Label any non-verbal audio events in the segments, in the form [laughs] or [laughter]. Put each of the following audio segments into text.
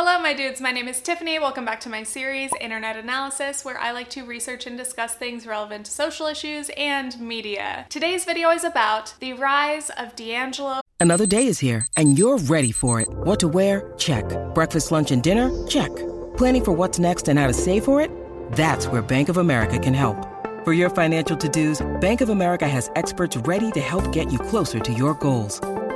Hello, my dudes. My name is Tiffany. Welcome back to my series, Internet Analysis, where I like to research and discuss things relevant to social issues and media. Today's video is about the rise of D'Angelo. Another day is here, and you're ready for it. What to wear? Check. Breakfast, lunch, and dinner? Check. Planning for what's next and how to save for it? That's where Bank of America can help. For your financial to dos, Bank of America has experts ready to help get you closer to your goals.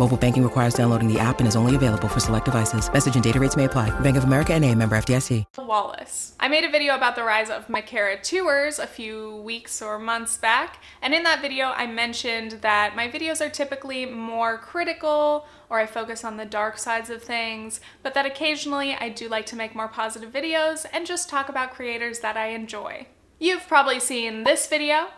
Mobile banking requires downloading the app and is only available for select devices. Message and data rates may apply. Bank of America and a member FDIC. Wallace. I made a video about the rise of Micarah Tewers a few weeks or months back, and in that video I mentioned that my videos are typically more critical or I focus on the dark sides of things, but that occasionally I do like to make more positive videos and just talk about creators that I enjoy. You've probably seen this video,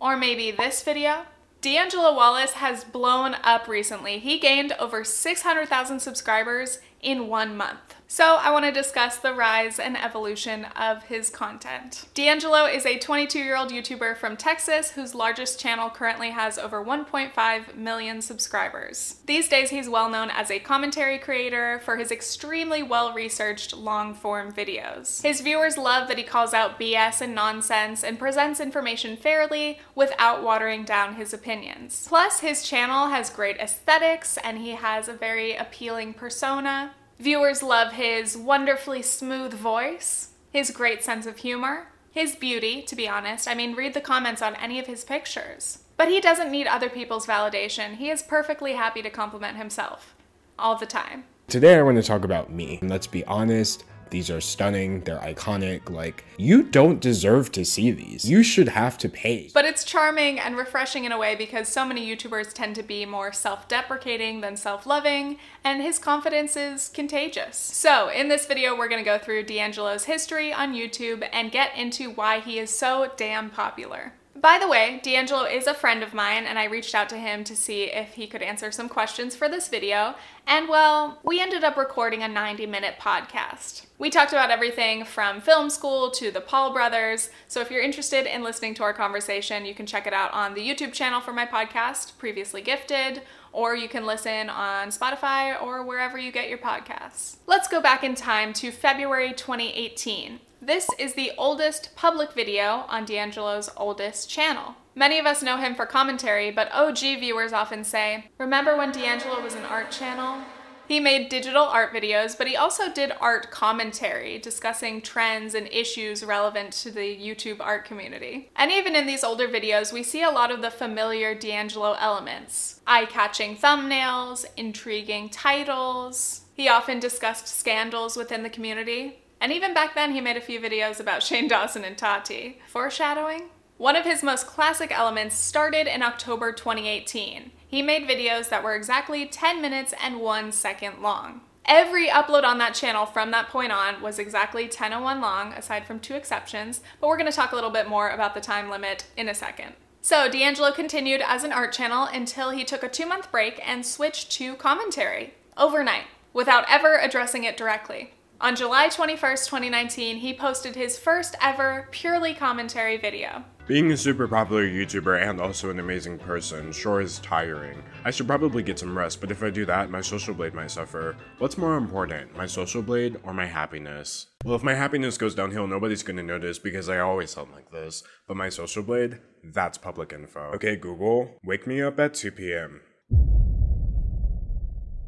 or maybe this video. D'Angelo Wallace has blown up recently. He gained over 600,000 subscribers in one month. So I want to discuss the rise and evolution of his content. D'Angelo is a 22-year-old YouTuber from Texas whose largest channel currently has over 1.5 million subscribers. These days he's well known as a commentary creator for his extremely well-researched long-form videos. His viewers love that he calls out BS and nonsense and presents information fairly without watering down his opinions. Plus his channel has great aesthetics and he has a very appealing persona. Viewers love his wonderfully smooth voice, his great sense of humor, his beauty, to be honest. I mean, read the comments on any of his pictures. But he doesn't need other people's validation. He is perfectly happy to compliment himself. All the time. Today I want to talk about me. Let's be honest, these are stunning, they're iconic. Like, you don't deserve to see these. You should have to pay. But it's charming and refreshing in a way because so many YouTubers tend to be more self deprecating than self loving, and his confidence is contagious. So, in this video, we're gonna go through D'Angelo's history on YouTube and get into why he is so damn popular. By the way, D'Angelo is a friend of mine, and I reached out to him to see if he could answer some questions for this video. And well, we ended up recording a 90 minute podcast. We talked about everything from film school to the Paul brothers. So if you're interested in listening to our conversation, you can check it out on the YouTube channel for my podcast, Previously Gifted, or you can listen on Spotify or wherever you get your podcasts. Let's go back in time to February 2018. This is the oldest public video on D'Angelo's oldest channel. Many of us know him for commentary, but OG viewers often say, Remember when D'Angelo was an art channel? He made digital art videos, but he also did art commentary, discussing trends and issues relevant to the YouTube art community. And even in these older videos, we see a lot of the familiar D'Angelo elements eye catching thumbnails, intriguing titles. He often discussed scandals within the community. And even back then, he made a few videos about Shane Dawson and Tati. Foreshadowing? One of his most classic elements started in October 2018. He made videos that were exactly 10 minutes and 1 second long. Every upload on that channel from that point on was exactly 10.01 long, aside from two exceptions, but we're to talk a little bit more about the time limit in a second. So, D'Angelo continued as an art channel until he took a two month break and switched to commentary overnight without ever addressing it directly. On July 21st, 2019, he posted his first ever purely commentary video. Being a super popular YouTuber and also an amazing person sure is tiring. I should probably get some rest, but if I do that, my social blade might suffer. What's more important, my social blade or my happiness? Well, if my happiness goes downhill, nobody's gonna notice because I always sound like this. But my social blade, that's public info. Okay, Google, wake me up at 2 p.m.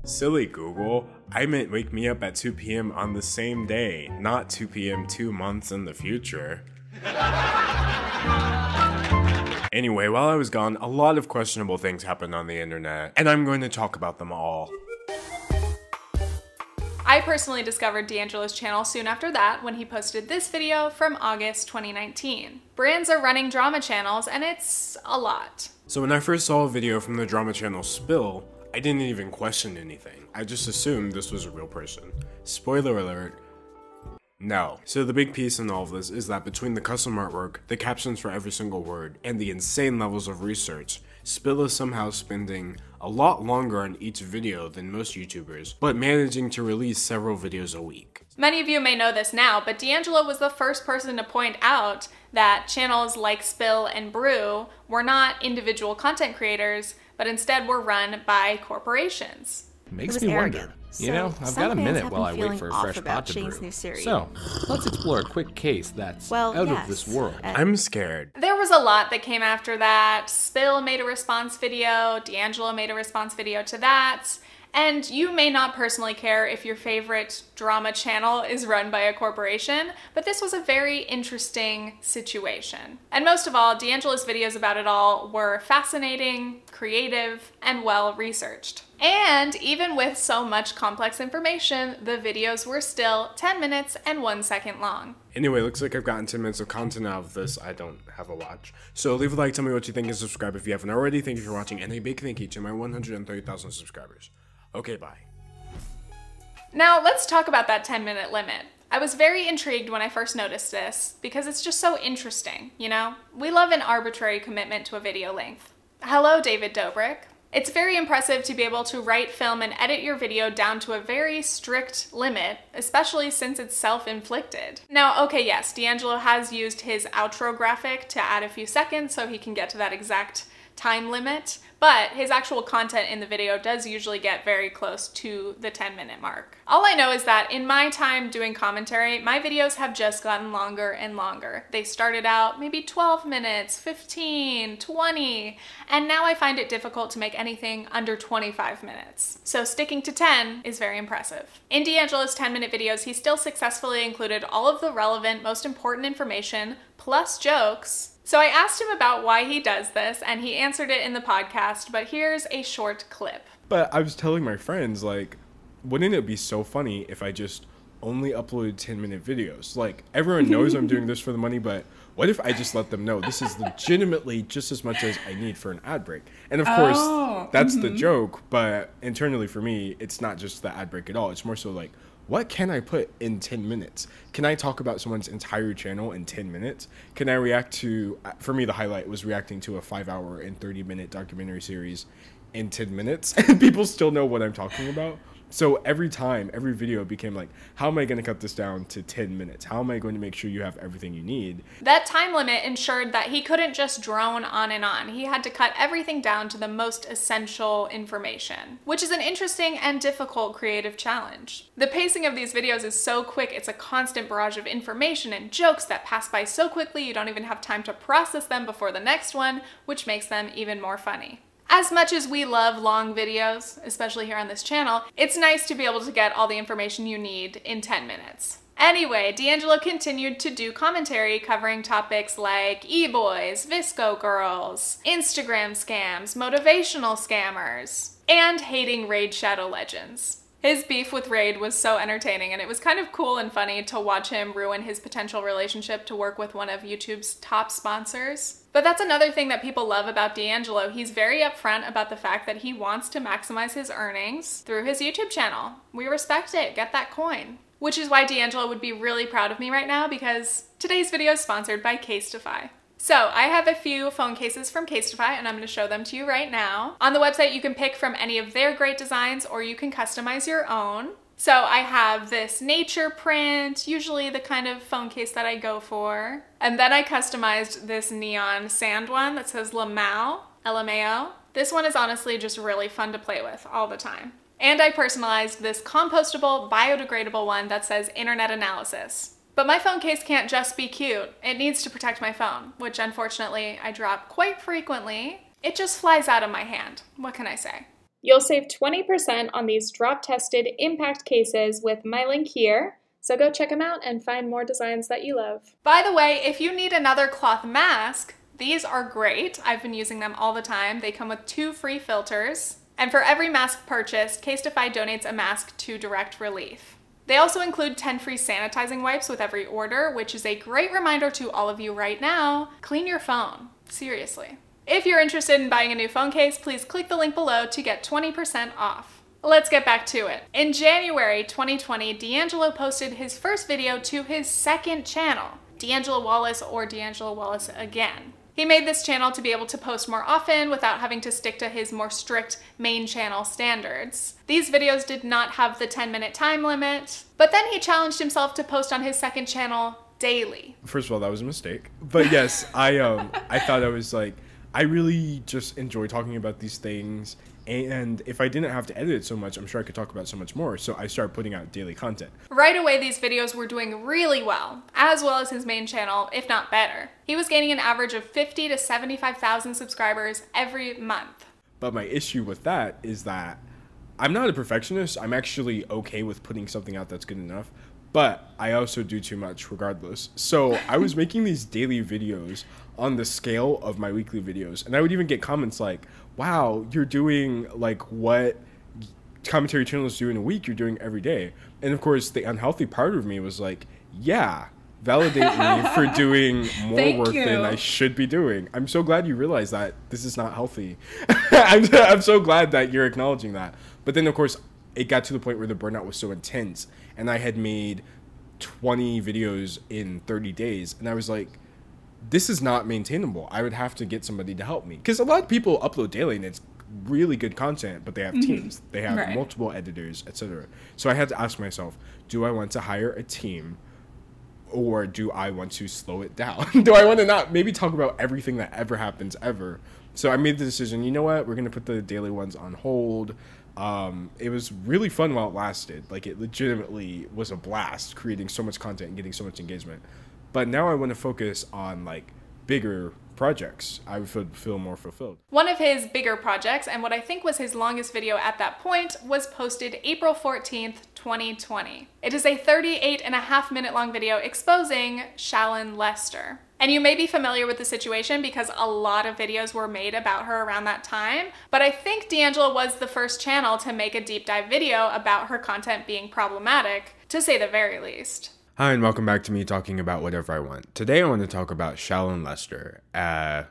Silly Google, I meant wake me up at 2 p.m. on the same day, not 2 p.m. two months in the future. anyway, while I was gone, a lot of questionable things happened on the internet, and I'm going to talk about them all. I personally discovered D'Angelo's channel soon after that when he posted this video from August 2019. Brands are running drama channels, and it's a lot. So when I first saw a video from the drama channel Spill, I didn't even question anything. I just assumed this was a real person. Spoiler alert, no. So the big piece in all of this is that between the custom artwork, the captions for every single word, and the insane levels of research, Spill is somehow spending a lot longer on each video than most YouTubers, but managing to release several videos a week. Many of you may know this now, but D'Angelo was the first person to point out that channels like Spill and Brew were not individual content creators, but instead were run by corporations. Makes me arrogant. wonder. You So, know, I've got a minute while I wait for a fresh about pot to Shane's brew. new series. So, let's explore a quick case that's Well, out yes. of this world. Uh, I'm scared. There was a lot that came after that. Spill made a response video, D'Angelo made a response video to that. And you may not personally care if your favorite drama channel is run by a corporation, but this was a very interesting situation. And most of all, D'Angelo's videos about it all were fascinating, creative, and well researched. And even with so much complex information, the videos were still 10 minutes and 1 second long. Anyway, looks like I've gotten 10 minutes of content out of this. I don't have a watch. So leave a like, tell me what you think, and subscribe if you haven't already. Thank you for watching, and a big thank you to my 130,000 subscribers. Okay, bye. Now, let's talk about that 10 minute limit. I was very intrigued when I first noticed this because it's just so interesting, you know? We love an arbitrary commitment to a video length. Hello, David Dobrik. It's very impressive to be able to write, film, and edit your video down to a very strict limit, especially since it's self inflicted. Now, okay, yes, D'Angelo has used his outro graphic to add a few seconds so he can get to that exact time limit, but his actual content in the video does usually get very close to the 10 minute mark. All I know is that in my time doing commentary, my videos have just gotten longer and longer. They started out maybe 12 minutes, 15, 20, and now I find it difficult to make anything under 25 minutes. So sticking to 10 is very impressive. In D'Angelo's 10 minute videos, he still successfully included all of the relevant, most important information, plus jokes, so I asked him about why he does this, and he answered it in the podcast, but here's a short clip. But I was telling my friends, like, wouldn't it be so funny if I just only uploaded 10 minute videos? Like, everyone knows I'm doing [laughs] this for the money, but what if I just let them know this is legitimately just as much as I need for an ad break? And of course, oh, that's the mm-hmm. joke, but internally for me, it's not just the ad break at all. It's more so like, what can I put in 10 minutes? Can I talk about someone's entire channel in 10 minutes? Can I react to, for me, the highlight was reacting to a five hour and 30 minute documentary series in 10 minutes, [laughs] and people still know what I'm talking about. So every time, every video became like, how am I going to cut this down to 10 minutes? How am I going to make sure you have everything you need? That time limit ensured that he couldn't just drone on and on. He had to cut everything down to the most essential information, which is an interesting and difficult creative challenge. The pacing of these videos is so quick, it's a constant barrage of information and jokes that pass by so quickly you don't even have time to process them before the next one, which makes them even more funny. As much as we love long videos, especially here on this channel, it's nice to be able to get all the information you need in 10 minutes. Anyway, D'Angelo continued to do commentary covering topics like e-boys, VSCO girls, Instagram scams, motivational scammers, and hating Raid Shadow Legends. His beef with Raid was so entertaining, and it was kind of cool and funny to watch him ruin his potential relationship to work with one of YouTube's top sponsors. But that's another thing that people love about D'Angelo. He's very upfront about the fact that he wants to maximize his earnings through his YouTube channel. We respect it. Get that coin. Which is why D'Angelo would be really proud of me right now because today's video is sponsored by Casetify. So I have a few phone cases from Casetify and I'm to show them to you right now. On the website you can pick from any of their great designs or you can customize your own. So I have this nature print, usually the kind of phone case that I go for. And then I customized this neon sand one that says Lamau, LMAO. This one is honestly just really fun to play with all the time. And I personalized this compostable, biodegradable one that says Internet Analysis. But my phone case can't just be cute. It needs to protect my phone, which unfortunately I drop quite frequently. It just flies out of my hand. What can I say? You'll save 20% on these drop tested impact cases with my link here. So go check them out and find more designs that you love. By the way, if you need another cloth mask, these are great. I've been using them all the time. They come with two free filters. And for every mask purchased, Casetify donates a mask to Direct Relief. They also include 10 free sanitizing wipes with every order, which is a great reminder to all of you right now clean your phone. Seriously. If you're interested in buying a new phone case, please click the link below to get 20% off. Let's get back to it. In January 2020, D'Angelo posted his first video to his second channel, D'Angelo Wallace or D'Angelo Wallace Again. He made this channel to be able to post more often without having to stick to his more strict main channel standards. These videos did not have the 10 minute time limit, but then he challenged himself to post on his second channel daily. First of all, that was a mistake. But yes, I um I thought I was like I really just enjoy talking about these things and if I didn't have to edit it so much, I'm sure I could talk about so much more. So I started putting out daily content. Right away, these videos were doing really well, as well as his main channel, if not better. He was gaining an average of 50 to 75,000 subscribers every month. But my issue with that is that I'm not a perfectionist. I'm actually okay with putting something out that's good enough, but I also do too much regardless. So I was making these daily videos on the scale of my weekly videos, and I would even get comments like, wow, you're doing like what commentary channels do in a week, you're doing every day. And of course, the unhealthy part of me was like, yeah, validate me for [laughs] doing more Thank work you. than I should be doing. I'm so glad you realize that this is not healthy. [laughs] I'm, I'm so glad that you're acknowledging that. But then, of course, it got to the point where the burnout was so intense, and I had made 20 videos in 30 days, and I was like, this is not maintainable. I would have to get somebody to help me because a lot of people upload daily and it's really good content, but they have mm-hmm. teams, they have Right. multiple editors, etc. So I had to ask myself, do I want to hire a team? Or do I want to slow it down? [laughs] do I want to not maybe talk about everything that ever happens ever? So I made the decision. You know what? We're gonna put the daily ones on hold. Um, it was really fun while it lasted. Like it legitimately was a blast creating so much content and getting so much engagement. But now I want to focus on like bigger projects. I would feel, more fulfilled. One of his bigger projects, and what I think was his longest video at that point, was posted April 14th, 2020. It is a 38 and a half minute long video exposing Shallon Lester. And you may be familiar with the situation because a lot of videos were made about her around that time, but I think D'Angelo was the first channel to make a deep dive video about her content being problematic, to say the very least. Hi, and welcome back to me talking about whatever I want. Today, I want to talk about Shallon Lester. Uh,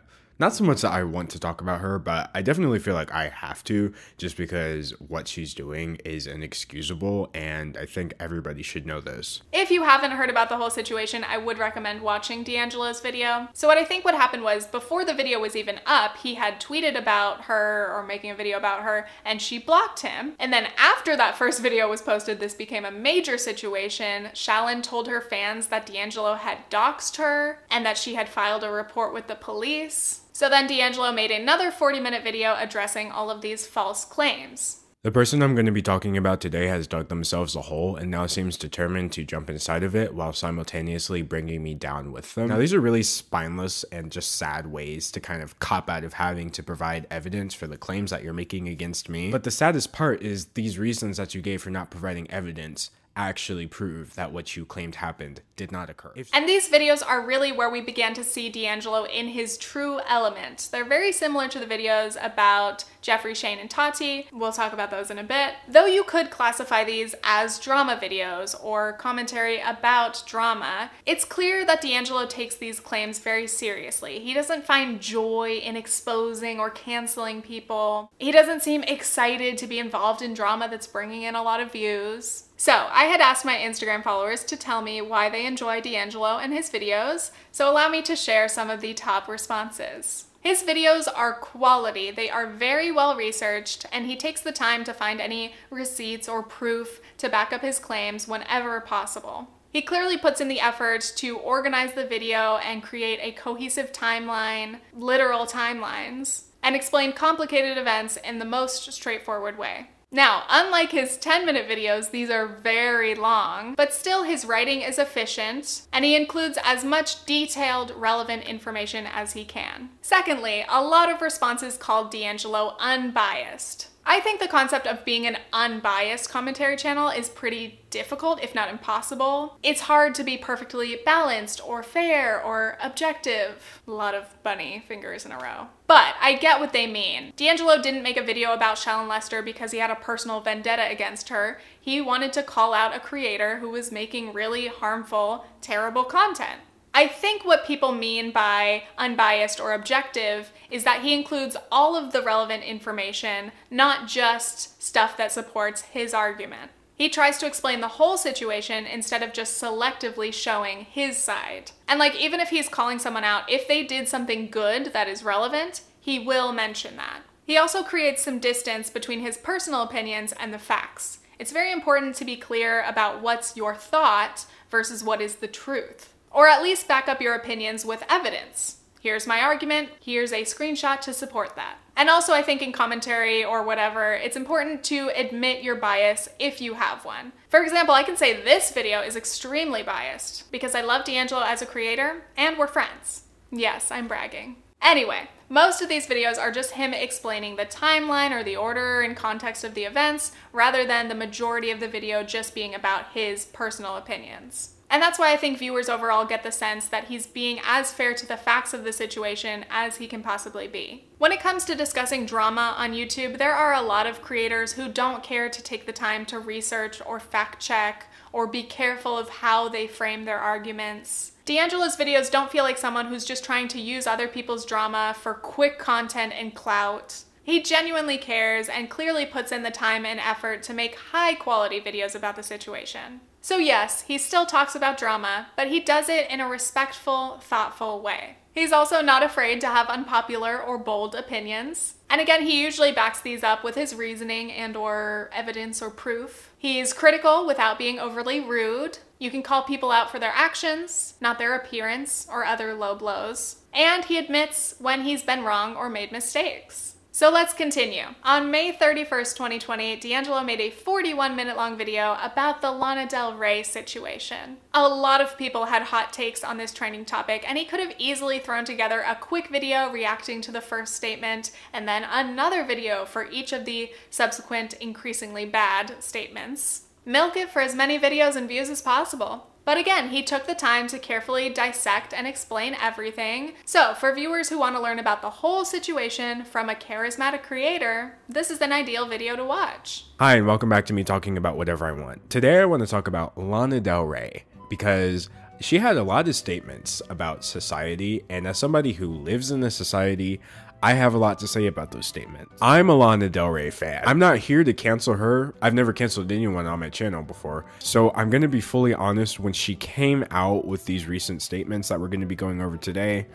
not so much that I want to talk about her, but I definitely feel like I have to, just because what she's doing is inexcusable, and I think everybody should know this. If you haven't heard about the whole situation, I would recommend watching D'Angelo's video. So what I think what happened was before the video was even up, he had tweeted about her or making a video about her and she blocked him. And then after that first video was posted, this became a major situation. Shallon told her fans that D'Angelo had doxxed her and that she had filed a report with the police. So then D'Angelo made another 40 minute video addressing all of these false claims. The person I'm going to be talking about today has dug themselves a hole and now seems determined to jump inside of it while simultaneously bringing me down with them. Now, these are really spineless and just sad ways to kind of cop out of having to provide evidence for the claims that you're making against me. But the saddest part is these reasons that you gave for not providing evidence actually prove that what you claimed happened did not occur. And these videos are really where we began to see D'Angelo in his true element. They're very similar to the videos about Jeffree, Shane, and Tati. We'll talk about those in a bit. Though you could classify these as drama videos or commentary about drama, it's clear that D'Angelo takes these claims very seriously. He doesn't find joy in exposing or canceling people. He doesn't seem excited to be involved in drama that's bringing in a lot of views. So, I had asked my Instagram followers to tell me why they enjoy D'Angelo and his videos, so allow me to share some of the top responses. His videos are quality, they are very well researched, and he takes the time to find any receipts or proof to back up his claims whenever possible. He clearly puts in the effort to organize the video and create a cohesive timeline, literal timelines, and explain complicated events in the most straightforward way. Now, unlike his 10 minute videos, these are very long, but still his writing is efficient and he includes as much detailed, relevant information as he can. Secondly, a lot of responses called D'Angelo unbiased. I think the concept of being an unbiased commentary channel is pretty difficult, if not impossible. It's hard to be perfectly balanced or fair or objective. A lot of bunny fingers in a row. But I get what they mean. D'Angelo didn't make a video about Shallon Lester because he had a personal vendetta against her. He wanted to call out a creator who was making really harmful, terrible content. I think what people mean by unbiased or objective is that he includes all of the relevant information, not just stuff that supports his argument. He tries to explain the whole situation instead of just selectively showing his side. And like, even if he's calling someone out, if they did something good that is relevant, he will mention that. He also creates some distance between his personal opinions and the facts. It's very important to be clear about what's your thought versus what is the truth. Or at least back up your opinions with evidence. Here's my argument, here's a screenshot to support that. And also, I think in commentary or whatever, it's important to admit your bias if you have one. For example, I can say this video is extremely biased because I love D'Angelo as a creator and we're friends. Yes, I'm bragging. Anyway, most of these videos are just him explaining the timeline or the order and context of the events rather than the majority of the video just being about his personal opinions. And that's why I think viewers overall get the sense that he's being as fair to the facts of the situation as he can possibly be. When it comes to discussing drama on YouTube, there are a lot of creators who don't care to take the time to research or fact check or be careful of how they frame their arguments. D'Angelo's videos don't feel like someone who's just trying to use other people's drama for quick content and clout. He genuinely cares and clearly puts in the time and effort to make high quality videos about the situation. So, yes, he still talks about drama, but he does it in a respectful, thoughtful way. He's also not afraid to have unpopular or bold opinions. And again, he usually backs these up with his reasoning and or evidence or proof. He's critical without being overly rude. You can call people out for their actions, not their appearance or other low blows. And he admits when he's been wrong or made mistakes. So let's continue. On May 31st, 2020, D'Angelo made a 41 minute long video about the Lana Del Rey situation. A lot of people had hot takes on this trending topic, and he could have easily thrown together a quick video reacting to the first statement and then another video for each of the subsequent increasingly bad statements. Milk it for as many videos and views as possible. But again, he took the time to carefully dissect and explain everything. So, for viewers who want to learn about the whole situation from a charismatic creator, this is an ideal video to watch. Hi, and welcome back to me talking about whatever I want. Today, I want to talk about Lana Del Rey because she had a lot of statements about society, and as somebody who lives in the society, I have a lot to say about those statements. I'm a Lana Del Rey fan. I'm not here to cancel her. I've never canceled anyone on my channel before. So I'm going to be fully honest when she came out with these recent statements that we're going to be going over today.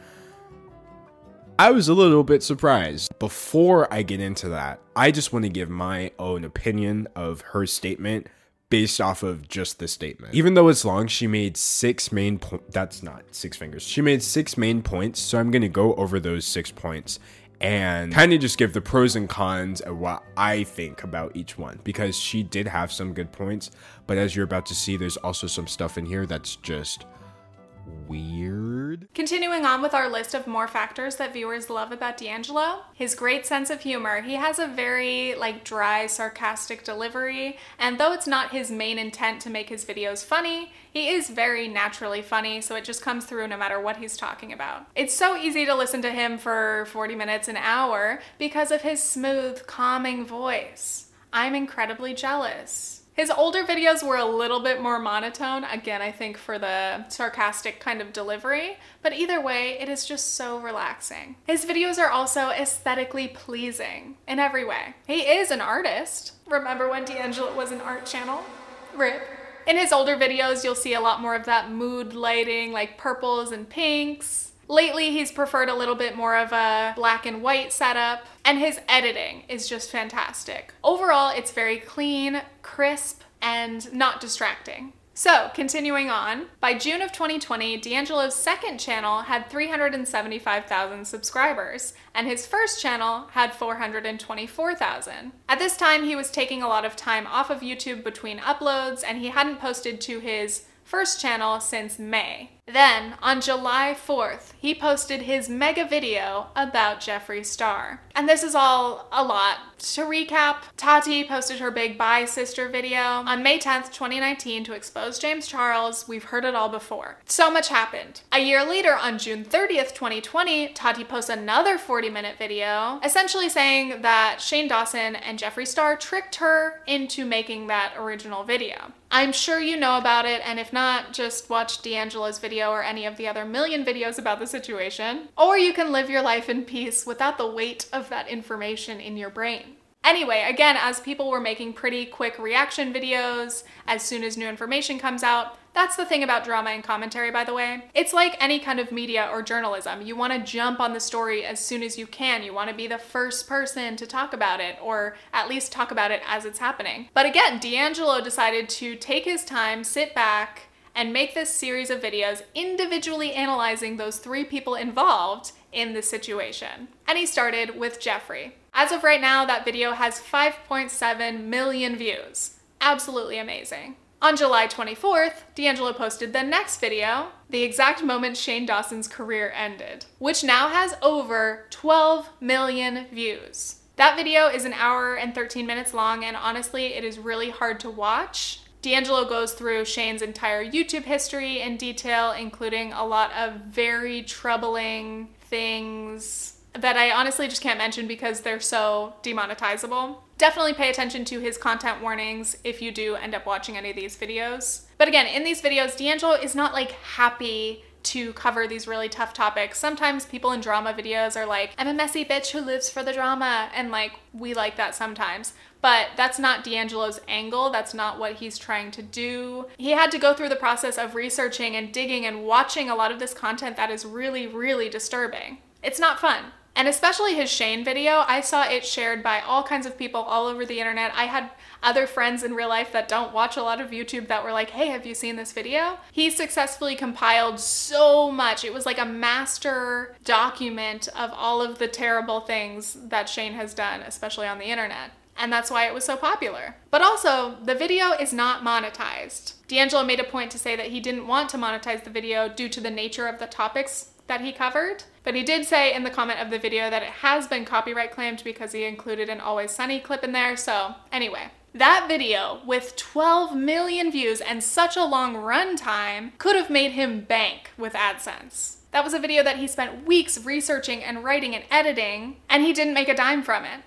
I was a little bit surprised. Before I get into that, I just want to give my own opinion of her statement based off of just the statement. Even though it's long, she made six main points. That's not six fingers. She made six main points. So I'm going to go over those six points and kind of just give the pros and cons of what I think about each one because she did have some good points. But as you're about to see, there's also some stuff in here that's just weird. Continuing on with our list of more factors that viewers love about D'Angelo, his great sense of humor. He has a very like dry, sarcastic delivery, and though it's not his main intent to make his videos funny, he is very naturally funny, so it just comes through no matter what he's talking about. It's so easy to listen to him for 40 minutes an hour because of his smooth, calming voice. I'm incredibly jealous. His older videos were a little bit more monotone, again, I think for the sarcastic kind of delivery, but either way, it is just so relaxing. His videos are also aesthetically pleasing in every way. He is an artist. Remember when D'Angelo was an art channel? Rip. In his older videos, you'll see a lot more of that mood lighting, like purples and pinks. Lately, he's preferred a little bit more of a black and white setup, and his editing is just fantastic. Overall, it's very clean, crisp, and not distracting. So, continuing on, by June of 2020, D'Angelo's second channel had 375,000 subscribers, and his first channel had 424,000. At this time, he was taking a lot of time off of YouTube between uploads, and he hadn't posted to his first channel since May. Then, on July 4th, he posted his mega video about Jeffree Star. And this is all a lot. To recap, Tati posted her big Bye Sister video on May 10th, 2019 to expose James Charles. We've heard it all before. So much happened. A year later, on June 30th, 2020, Tati posts another 40 minute video, essentially saying that Shane Dawson and Jeffree Star tricked her into making that original video. I'm sure you know about it, and if not, just watch D'Angelo's video video or any of the other million videos about the situation. Or you can live your life in peace without the weight of that information in your brain. Anyway, again, as people were making pretty quick reaction videos as soon as new information comes out, that's the thing about drama and commentary, by the way. It's like any kind of media or journalism. You want to jump on the story as soon as you can. You want to be the first person to talk about it, or at least talk about it as it's happening. But again, D'Angelo decided to take his time, sit back, and make this series of videos individually analyzing those three people involved in the situation. And he started with Jeffree. As of right now, that video has 5.7 million views. Absolutely amazing. On July 24th, D'Angelo posted the next video, the exact moment Shane Dawson's career ended, which now has over 12 million views. That video is an hour and 13 minutes long, and honestly, it is really hard to watch. D'Angelo goes through Shane's entire YouTube history in detail, including a lot of very troubling things that I honestly just can't mention because they're so demonetizable. Definitely pay attention to his content warnings if you do end up watching any of these videos. But again, in these videos, D'Angelo is not like happy to cover these really tough topics. Sometimes people in drama videos are like, I'm a messy bitch who lives for the drama. And like, we like that sometimes. But that's not D'Angelo's angle. That's not what he's trying to do. He had to go through the process of researching and digging and watching a lot of this content that is really, really disturbing. It's not fun. And especially his Shane video, I saw it shared by all kinds of people all over the internet. I had other friends in real life that don't watch a lot of YouTube that were like, hey, have you seen this video? He successfully compiled so much. It was like a master document of all of the terrible things that Shane has done, especially on the internet. And that's why it was so popular. But also, the video is not monetized. D'Angelo made a point to say that he didn't want to monetize the video due to the nature of the topics that he covered. But he did say in the comment of the video that it has been copyright claimed because he included an Always Sunny clip in there. So, anyway, that video with 12 million views and such a long runtime could have made him bank with AdSense. That was a video that he spent weeks researching and writing and editing, and he didn't make a dime from it.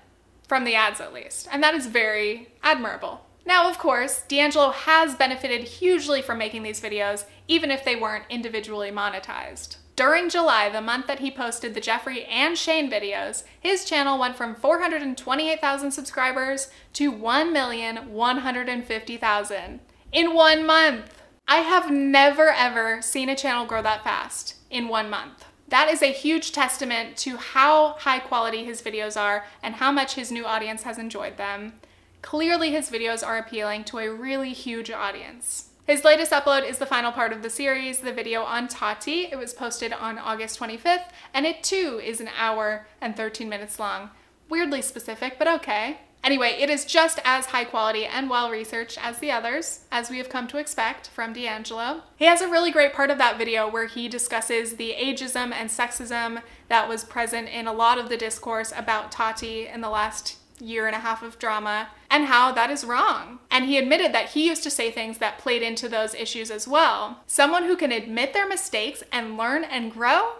From the ads, at least. And that is very admirable. Now, of course, D'Angelo has benefited hugely from making these videos, even if they weren't individually monetized. During July, the month that he posted the Jeffree and Shane videos, his channel went from 428,000 subscribers to 1,150,000 in one month. I have never ever seen a channel grow that fast in one month. That is a huge testament to how high quality his videos are and how much his new audience has enjoyed them. Clearly, his videos are appealing to a really huge audience. His latest upload is the final part of the series, the video on Tati. It was posted on August 25th, and it too is an hour and 13 minutes long. Weirdly specific, but okay. Anyway, it is just as high quality and well researched as the others, as we have come to expect from D'Angelo. He has a really great part of that video where he discusses the ageism and sexism that was present in a lot of the discourse about Tati in the last year and a half of drama and how that is wrong. And he admitted that he used to say things that played into those issues as well. Someone who can admit their mistakes and learn and grow,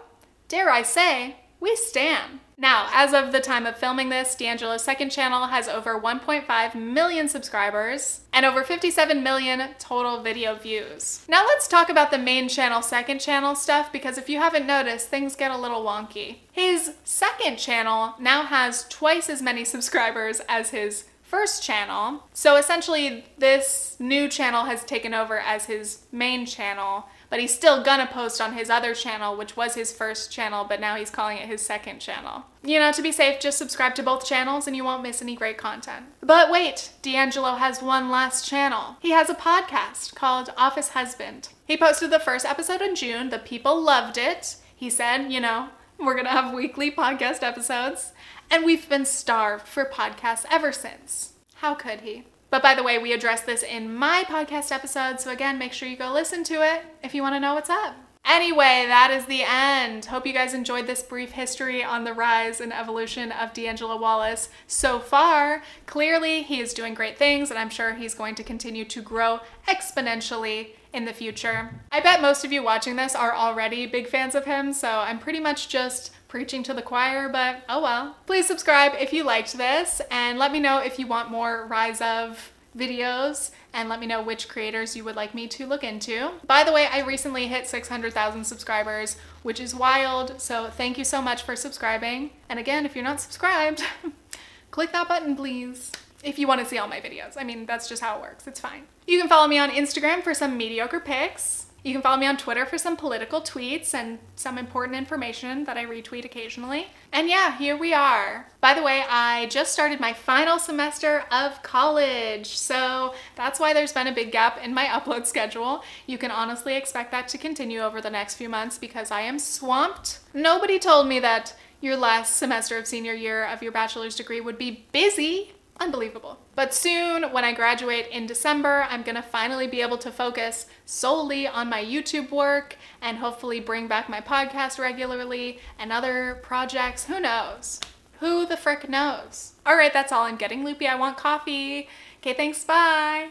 dare I say, we stand. Now, as of the time of filming this, D'Angelo's second channel has over 1.5 million subscribers and over 57 million total video views. Now let's talk about the main channel, second channel stuff because if you haven't noticed, things get a little wonky. His second channel now has twice as many subscribers as his first channel. So essentially, this new channel has taken over as his main channel, but he's still gonna post on his other channel, which was his first channel, but now he's calling it his second channel. You know, to be safe, just subscribe to both channels and you won't miss any great content. But wait, D'Angelo has one last channel. He has a podcast called Office Husband. He posted the first episode in June. The people loved it. He said, you know, we're gonna have weekly podcast episodes. And we've been starved for podcasts ever since. How could he? But by the way, we address this in my podcast episode, so again, make sure you go listen to it if you want to know what's up. Anyway, that is the end. Hope you guys enjoyed this brief history on the rise and evolution of D'Angelo Wallace so far. Clearly, he is doing great things, and I'm sure he's going to continue to grow exponentially in the future. I bet most of you watching this are already big fans of him, so I'm pretty much just preaching to the choir, but oh well. Please subscribe if you liked this and let me know if you want more Rise of videos and let me know which creators you would like me to look into. By the way, I recently hit 600,000 subscribers, which is wild, so thank you so much for subscribing. And again, if you're not subscribed, [laughs] click that button, please. If you want to see all my videos. I mean, that's just how it works. It's fine. You can follow me on Instagram for some mediocre pics. You can follow me on Twitter for some political tweets and some important information that I retweet occasionally. And yeah, here we are. By the way, I just started my final semester of college, so that's why there's been a big gap in my upload schedule. You can honestly expect that to continue over the next few months because I am swamped. Nobody told me that your last semester of senior year of your bachelor's degree would be busy. Unbelievable. But soon, when I graduate in December, I'm gonna finally be able to focus solely on my YouTube work and hopefully bring back my podcast regularly and other projects. Who knows? Who the frick knows? All right, that's all. I'm getting loopy. I want coffee. Okay, thanks. Bye.